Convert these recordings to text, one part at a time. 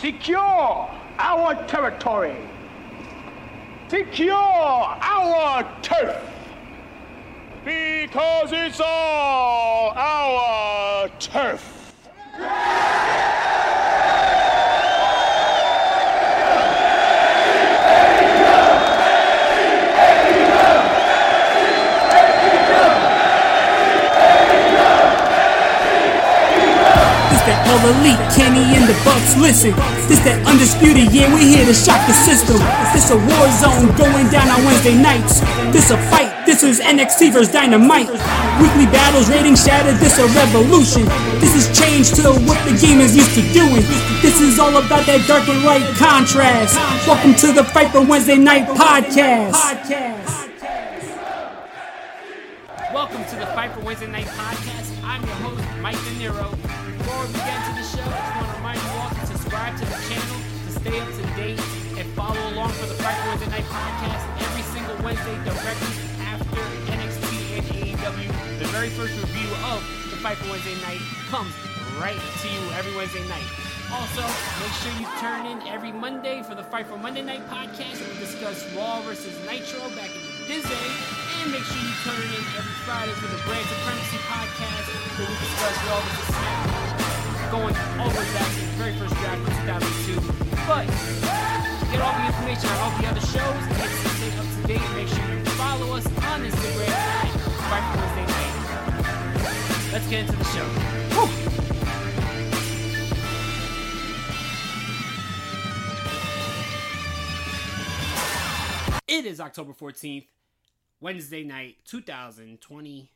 Secure our territory. Secure our turf. Because it's all our turf. This all elite, Kenny and the Bucks. Listen, this that undisputed, yeah, we're here to shock the system. This a war zone going down on Wednesday nights. This a fight, this is NXT vs Dynamite. Weekly battles, ratings shattered, this a revolution. This is change to what the game is used to doing. This is all about that dark and light contrast. Welcome to the Fight for Wednesday Night podcast. Welcome to the Fight for Wednesday Night podcast. I'm your host, Mike De Niro. Before we get into the show, I just want to remind you all to subscribe to the channel to stay up to date and follow along for the Fight for Wednesday Night podcast every single Wednesday directly after NXT and AEW. The very first review of the Fight for Wednesday Night comes right to you every Wednesday night. Also, make sure you turn in every Monday for the Fight for Monday Night podcast we discuss Raw versus Nitro back in the Disney. And make sure you turn in every Friday for the Brand Supremacy podcast where we discuss going all the way back to the very first draft in 2002. But get all the information on all the other shows and stay up to date, make sure you follow us on Instagram at for Wednesday Night. Let's get into the show. Woo! It is October 14th, Wednesday night, 2020.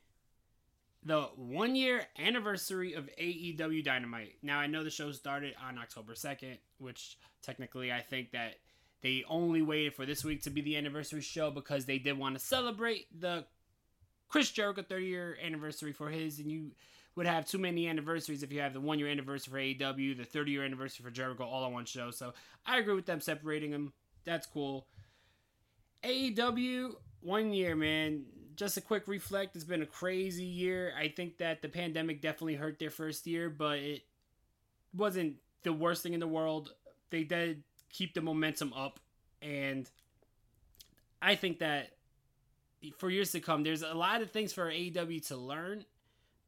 The one year anniversary of AEW Dynamite. Now, I know the show started on October 2nd, which technically I think that they only waited for this week to be the anniversary show because they did want to celebrate the Chris Jericho 30 year anniversary for his, and you would have too many anniversaries if you have the one year anniversary for AEW, the 30 year anniversary for Jericho all on one show. So I agree with them separating them. That's cool. AEW, one year, man. Just a quick reflect. It's been a crazy year. I think that the pandemic definitely hurt their first year, but it wasn't the worst thing in the world. They did keep the momentum up, and I think that for years to come, there's a lot of things for AEW to learn,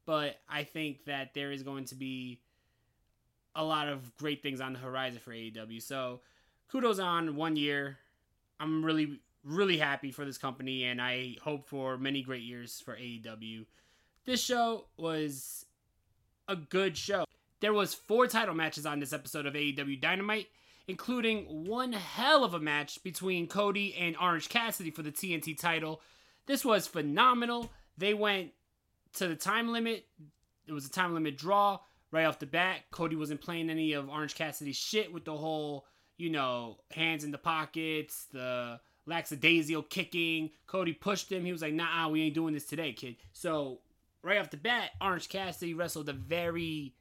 but I think that there is going to be a lot of great things on the horizon for AEW. So kudos on one year. I'm really really happy for this company and I hope for many great years for AEW. This show was a good show. There was four title matches on this episode of AEW Dynamite, including one hell of a match between Cody and Orange Cassidy for the TNT title. This was phenomenal. They went to the time limit. It was a time limit draw right off the bat. Cody wasn't playing any of Orange Cassidy's shit with the whole, you know, hands in the pockets, the lackadaisical kicking. Cody pushed him. He was like, nah, we ain't doing this today, kid. So, right off the bat, Orange Cassidy wrestled a very,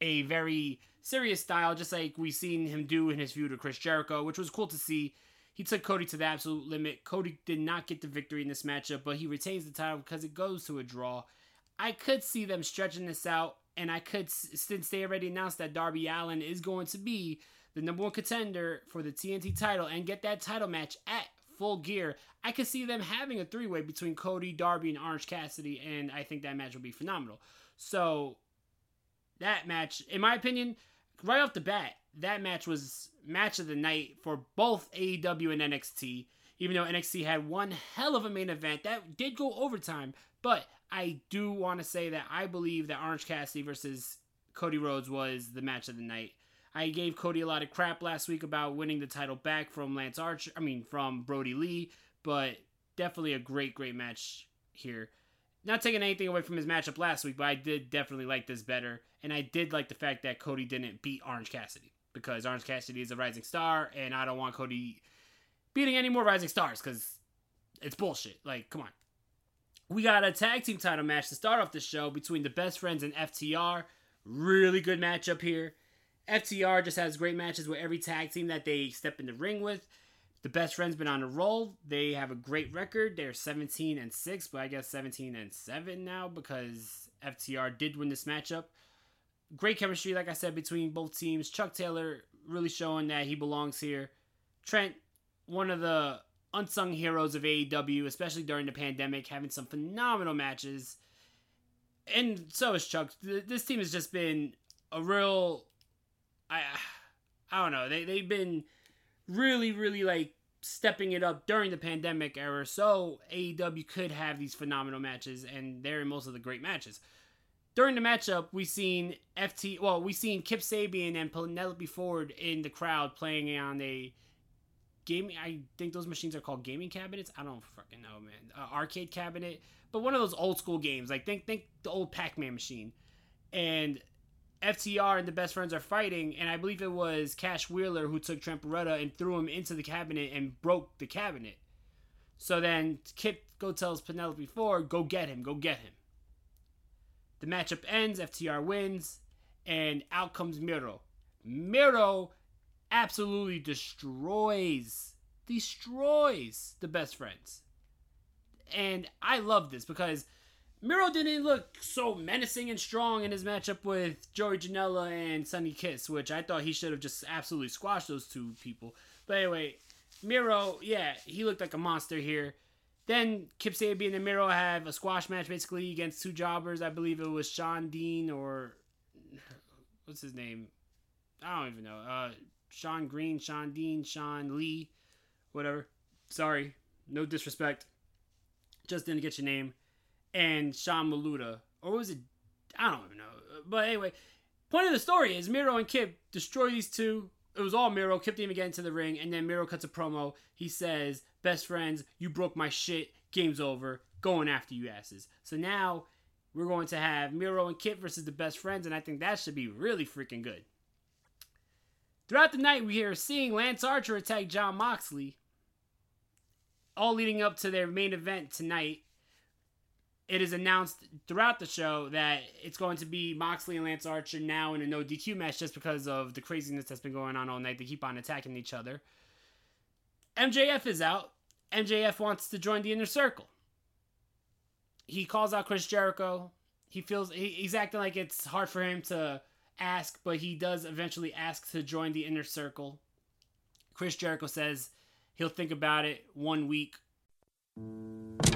a very serious style, just like we seen him do in his feud with Chris Jericho, which was cool to see. He took Cody to the absolute limit. Cody did not get the victory in this matchup, but he retains the title because it goes to a draw. I could see them stretching this out, and I could, since they already announced that Darby Allin is going to be the number one contender for the TNT title and get that title match at full gear, I could see them having a three way between Cody, Darby, and Orange Cassidy, and I think that match will be phenomenal. So, that match, in my opinion, right off the bat, that match was match of the night for both AEW and NXT. Even though NXT had one hell of a main event that did go overtime, but I do want to say that I believe that Orange Cassidy versus Cody Rhodes was the match of the night. I gave Cody a lot of crap last week about winning the title back from Lance Archer, I mean from Brodie Lee, but definitely a great, great match here. Not taking anything away from his matchup last week, but I did definitely like this better. And I did like the fact that Cody didn't beat Orange Cassidy because Orange Cassidy is a rising star, and I don't want Cody beating any more rising stars because it's bullshit. Like, come on. We got a tag team title match to start off the show between the best friends and FTR. Really good matchup here. FTR just has great matches with every tag team that they step in the ring with. The best friends been on a roll. They have a great record. They're 17 and 6, but I guess 17 and 7 now because FTR did win this matchup. Great chemistry, like I said, between both teams. Chuck Taylor really showing that he belongs here. Trent, one of the unsung heroes of AEW, especially during the pandemic, having some phenomenal matches. And so is Chuck. This team has just been a real I I don't know. They they've been really really like stepping it up during the pandemic era so AEW could have these phenomenal matches and they're in most of the great matches. During the matchup, we seen FT well, we seen Kip Sabian and Penelope Ford in the crowd playing on a gaming I think those machines are called gaming cabinets. I don't fucking know, man. Uh, arcade cabinet, but one of those old school games. Like think think the old Pac-Man machine. And FTR and the best friends are fighting, and I believe it was Cash Wheeler who took Trent Beretta and threw him into the cabinet and broke the cabinet. So then Kip go tells Penelope Ford, go get him, go get him. The matchup ends, FTR wins, and out comes Miro. Miro absolutely destroys, destroys the best friends. And I love this because Miro didn't look so menacing and strong in his matchup with Joey Janela and Sunny Kiss, which I thought he should have just absolutely squashed those two people. But anyway, Miro, yeah, he looked like a monster here. Then Kip Sabian and Miro have a squash match basically against two jobbers. I believe it was Sean Dean or what's his name? I don't even know. Uh, Sean Green, Sean Dean, Sean Lee, whatever. Sorry, no disrespect. Just didn't get your name and Sean Maluta. Or was it? I don't even know. But anyway, point of the story is Miro and Kip destroy these two. It was all Miro. Kip didn't even get into the ring. And then Miro cuts a promo. He says, Best friends, you broke my shit. Game's over. Going after you asses. So now we're going to have Miro and Kip versus the best friends. And I think that should be really freaking good. Throughout the night, we are seeing Lance Archer attack John Moxley. All leading up to their main event tonight it is announced throughout the show that it's going to be Moxley and Lance Archer now in a no DQ match just because of the craziness that's been going on all night. They keep on attacking each other. MJF is out. MJF wants to join the inner circle. He calls out Chris Jericho. He feels he, he's acting like it's hard for him to ask, but he does eventually ask to join the inner circle. Chris Jericho says he'll think about it one week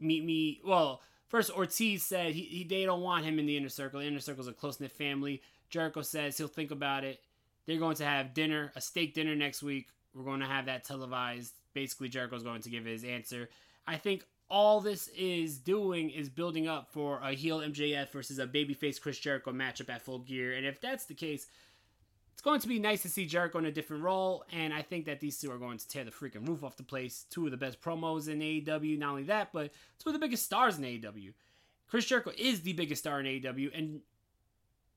Meet me. Well, first Ortiz said he, he they don't want him in the inner circle. The inner circle is a close knit family. Jericho says he'll think about it. They're going to have dinner, a steak dinner next week. We're going to have that televised. Basically, Jericho's going to give his answer. I think all this is doing is building up for a heel MJF versus a babyface Chris Jericho matchup at Full Gear. And if that's the case, it's going to be nice to see Jericho in a different role. And I think that these two are going to tear the freaking roof off the place. Two of the best promos in AEW. Not only that, but two of the biggest stars in AEW. Chris Jericho is the biggest star in AEW, and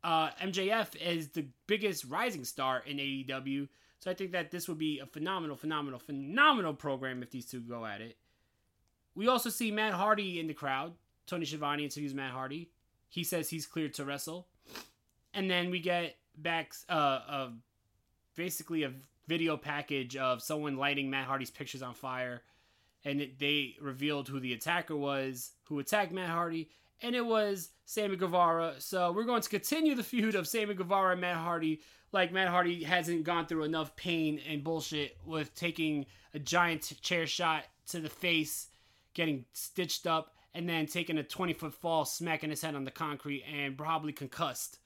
uh, MJF is the biggest rising star in AEW. So I think that this would be a phenomenal, phenomenal, phenomenal program if these two go at it. We also see Matt Hardy in the crowd. Tony Schiavone interviews Matt Hardy. He says he's cleared to wrestle. And then we get back uh, basically a video package of someone lighting Matt Hardy's pictures on fire. And it, they revealed who the attacker was, who attacked Matt Hardy. And it was Sammy Guevara. So we're going to continue the feud of Sammy Guevara and Matt Hardy. Like Matt Hardy hasn't gone through enough pain and bullshit with taking a giant chair shot to the face getting stitched up, and then taking a 20 foot fall, smacking his head on the concrete, and probably concussed.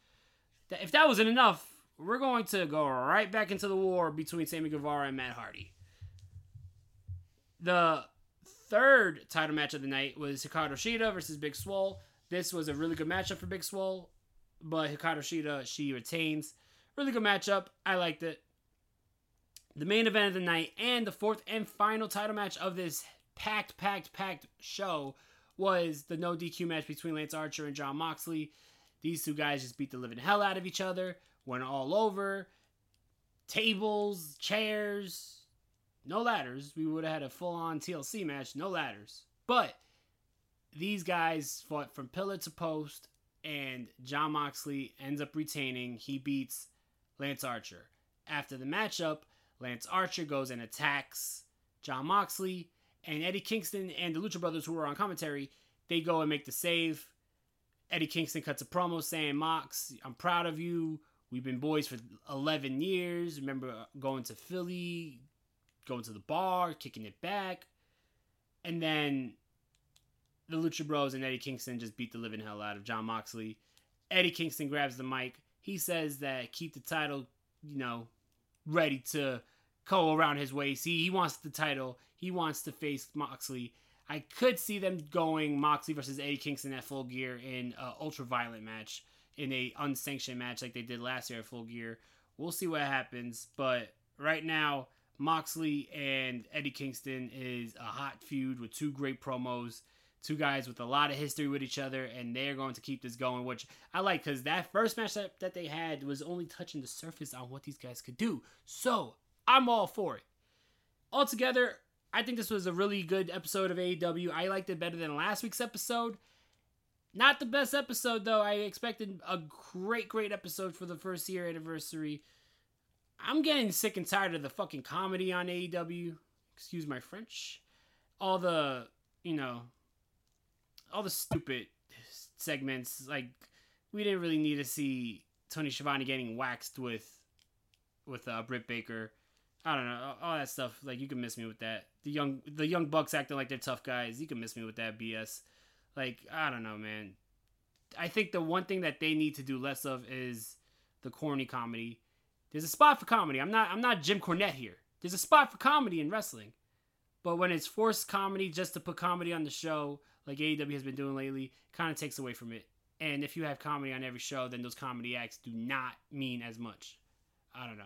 If that wasn't enough, we're going to go right back into the war between Sammy Guevara and Matt Hardy. The third title match of the night was Hikaru Shida versus Big Swole. This was a really good matchup for Big Swole, but Hikaru Shida, she retains. Really good matchup. I liked it. The main event of the night and the fourth and final title match of this packed, packed, packed show was the no DQ match between Lance Archer and John Moxley. These two guys just beat the living hell out of each other, went all over. Tables, chairs, no ladders. We would have had a full on TLC match, no ladders. But these guys fought from pillar to post, and John Moxley ends up retaining. He beats Lance Archer. After the matchup, Lance Archer goes and attacks John Moxley and Eddie Kingston and the Lucha Brothers, who were on commentary, they go and make the save. Eddie Kingston cuts a promo saying, Mox, I'm proud of you. We've been boys for 11 years. Remember going to Philly, going to the bar, kicking it back. And then the Lucha Bros and Eddie Kingston just beat the living hell out of John Moxley. Eddie Kingston grabs the mic. He says that keep the title, you know, ready to go around his waist. He, he wants the title. He wants to face Moxley. I could see them going Moxley versus Eddie Kingston at Full Gear in an ultra violent match, in a unsanctioned match like they did last year at Full Gear. We'll see what happens, but right now Moxley and Eddie Kingston is a hot feud with two great promos, two guys with a lot of history with each other, and they're going to keep this going, which I like because that first match that, that they had was only touching the surface on what these guys could do. So I'm all for it. Altogether, I think this was a really good episode of AEW. I liked it better than last week's episode. Not the best episode though. I expected a great, great episode for the first year anniversary. I'm getting sick and tired of the fucking comedy on AEW. Excuse my French. All the, you know, all the stupid segments. Like, we didn't really need to see Tony Schiavone getting waxed with, with uh, Britt Baker. I don't know all that stuff. Like you can miss me with that. The young the young bucks acting like they're tough guys. You can miss me with that BS. Like I don't know, man. I think the one thing that they need to do less of is the corny comedy. There's a spot for comedy. I'm not I'm not Jim Cornette here. There's a spot for comedy in wrestling. But when it's forced comedy just to put comedy on the show, like AEW has been doing lately, kind of takes away from it. And if you have comedy on every show, then those comedy acts do not mean as much. I don't know.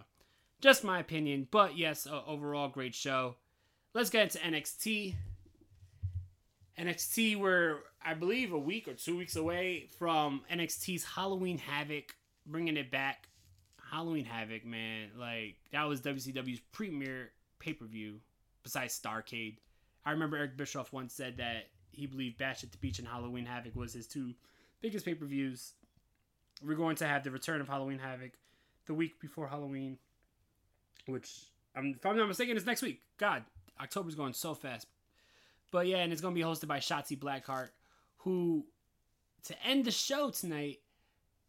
Just my opinion, but yes, uh, overall great show. Let's get into NXT. NXT, we're I believe a week or two weeks away from NXT's Halloween Havoc, bringing it back. Halloween Havoc, man, like that was WCW's premier pay per view besides Starcade. I remember Eric Bischoff once said that he believed Bash at the Beach and Halloween Havoc was his two biggest pay per views. we're going to have the return of Halloween Havoc the week before Halloween, which I'm, if I'm not mistaken, is next week. God, October's going so fast. But yeah, and it's to be hosted by Shotzi Blackheart, who, to end the show tonight,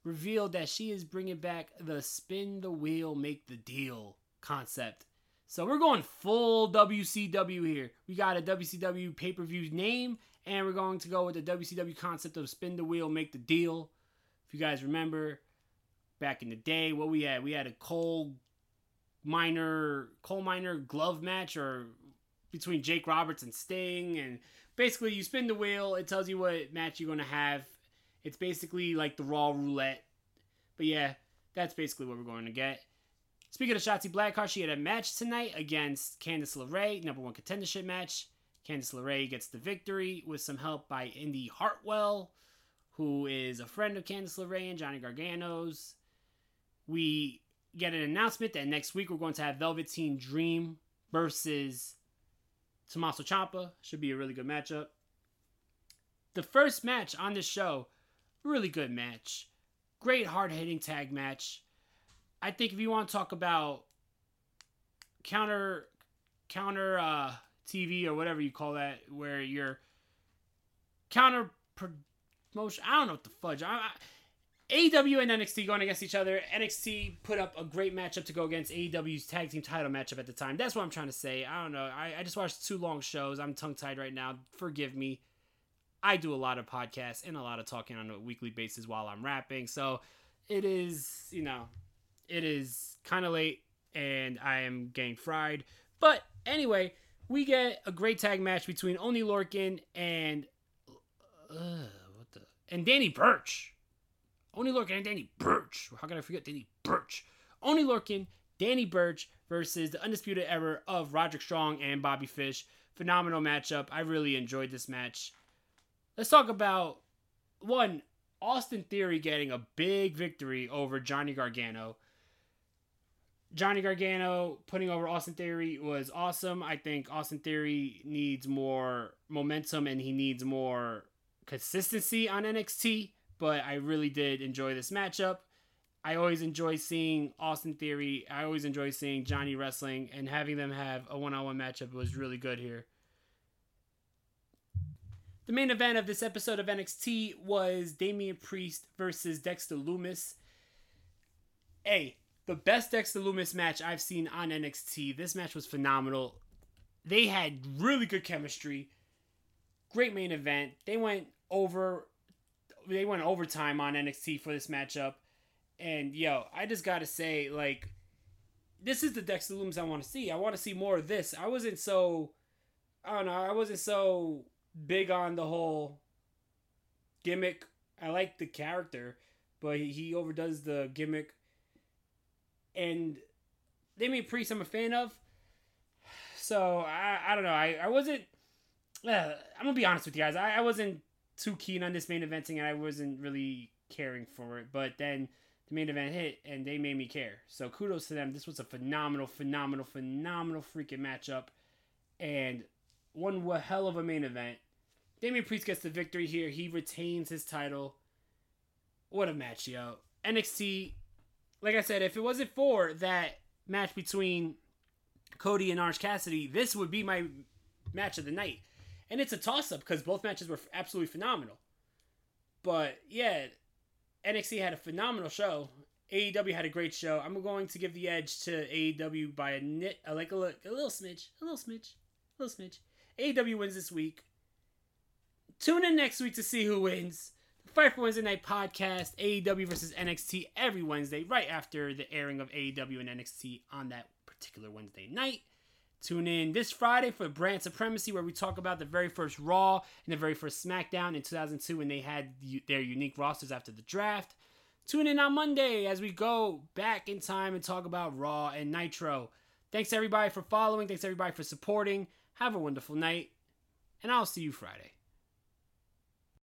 revealed that she is bringing back the spin the wheel, make the deal concept. So we're going full WCW here. We got a WCW pay per view name, and we're going to go with the WCW concept of spin the wheel, make the deal. If you guys remember, back in the day, what we had, we had a coal miner, coal miner glove match, or between Jake Roberts and Sting, and basically you spin the wheel, it tells you what match you're gonna have. It's basically like the Raw roulette, but yeah, that's basically what we're going to get. Speaking of Shotzi Blackheart, she had a match tonight against Candice LeRae, number one contendership match. Candice LeRae gets the victory with some help by Indi Hartwell, who is a friend of Candice LeRae and Johnny Gargano's. We get an announcement that next week we're going to have Velveteen Dream versus Tommaso Ciampa. Should be a really good matchup. The first match on this show, really good match. Great hard hitting tag match. I think if you want to talk about counter counter uh, TV or whatever you call that, where you're counter promotion, I don't know what the fudge. I, I, AEW and NXT going against each other. NXT put up a great matchup to go against AEW's tag team title matchup at the time. That's what I'm trying to say. I don't know. I, I just watched two long shows. I'm tongue tied right now. Forgive me. I do a lot of podcasts and a lot of talking on a weekly basis while I'm rapping. So it is, you know, it is kind of late and I am getting fried. But anyway, we get a great tag match between Oney Lorcan and uh, what the and Danny Burch. Oney Lorcan and Danny Burch. How can I forget Danny Burch? Oney Lorcan, Danny Burch versus the Undisputed Era of Roderick Strong and Bobby Fish. Phenomenal matchup. I really enjoyed this match. Let's talk about one Austin Theory getting a big victory over Johnny Gargano. Johnny Gargano putting over Austin Theory was awesome. I think Austin Theory needs more momentum and he needs more consistency on NXT but I really did enjoy this matchup. I always enjoy seeing Austin Theory. I always enjoy seeing Johnny wrestling, and having them have a one on one matchup was really good here. The main event of this episode of NXT was Damian Priest versus Dexter Lumis. Hey, the best Dexter Lumis match I've seen on NXT. This match was phenomenal. They had really good chemistry. Great main event. They went over they went overtime on NXT for this matchup. And yo, I just gotta say, like, this is the Dexter Lumis I want to see. I want to see more of this. I wasn't so, I don't know, I wasn't so big on the whole gimmick. I like the character, but he overdoes the gimmick. And Damian Priest, I'm a fan of. So I, I don't know. I, I wasn't. Uh, I'm gonna be honest with you guys. I, I wasn't too keen on this main eventing and I wasn't really caring for it. But then the main event hit and they made me care. So kudos to them. This was a phenomenal, phenomenal, phenomenal freaking matchup. And one hell of a main event. Damian Priest gets the victory here. He retains his title. What a match, yo. NXT, like I said, if it wasn't for that match between Cody and Orange Cassidy, this would be my match of the night and it's a toss up because both matches were absolutely phenomenal. But yeah, NXT had a phenomenal show. AEW had a great show. I'm going to give the edge to AEW by a nit, uh, like a, a little smidge, a little smidge, a little smidge. AEW wins this week. Tune in next week to see who wins. Fight for Wednesday Night podcast, AEW versus NXT, every Wednesday, right after the airing of AEW and NXT on that particular Wednesday night. Tune in this Friday for Brand Supremacy, where we talk about the very first Raw and the very first SmackDown in 2002 when they had their unique rosters after the draft. Tune in on Monday as we go back in time and talk about Raw and Nitro. Thanks everybody for following. Thanks everybody for supporting. Have a wonderful night, and I'll see you Friday.